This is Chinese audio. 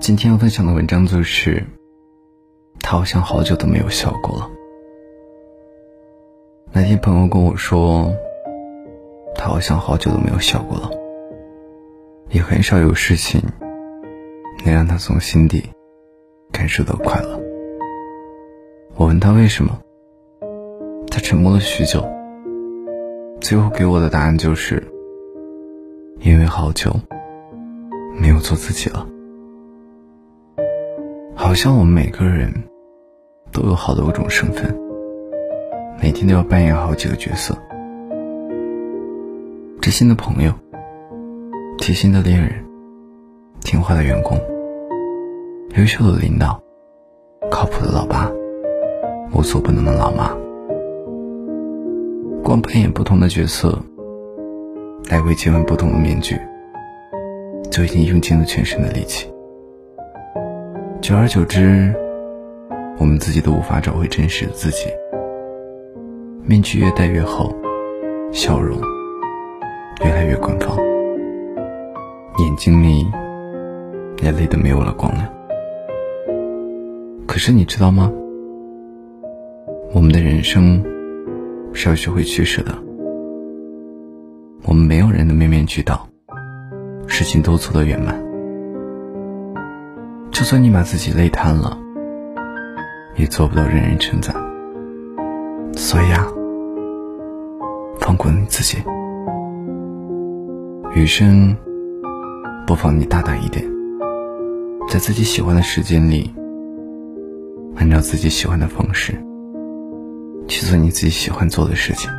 今天要分享的文章就是，他好像好久都没有笑过了。那天朋友跟我说，他好像好久都没有笑过了，也很少有事情能让他从心底感受到快乐。我问他为什么，他沉默了许久，最后给我的答案就是，因为好久没有做自己了。好像我们每个人都有好多种身份，每天都要扮演好几个角色：知心的朋友、贴心的恋人、听话的员工、优秀的领导、靠谱的老爸、无所不能的老妈。光扮演不同的角色，来回接吻不同的面具，就已经用尽了全身的力气。久而久之，我们自己都无法找回真实的自己。面具越戴越厚，笑容越来越官方，眼睛里也累得没有了光亮。可是你知道吗？我们的人生是要学会取舍的。我们没有人的面面俱到，事情都做得圆满。就算你把自己累瘫了，也做不到人人称赞。所以啊，放过你自己，余生不妨你大胆一点，在自己喜欢的时间里，按照自己喜欢的方式去做你自己喜欢做的事情。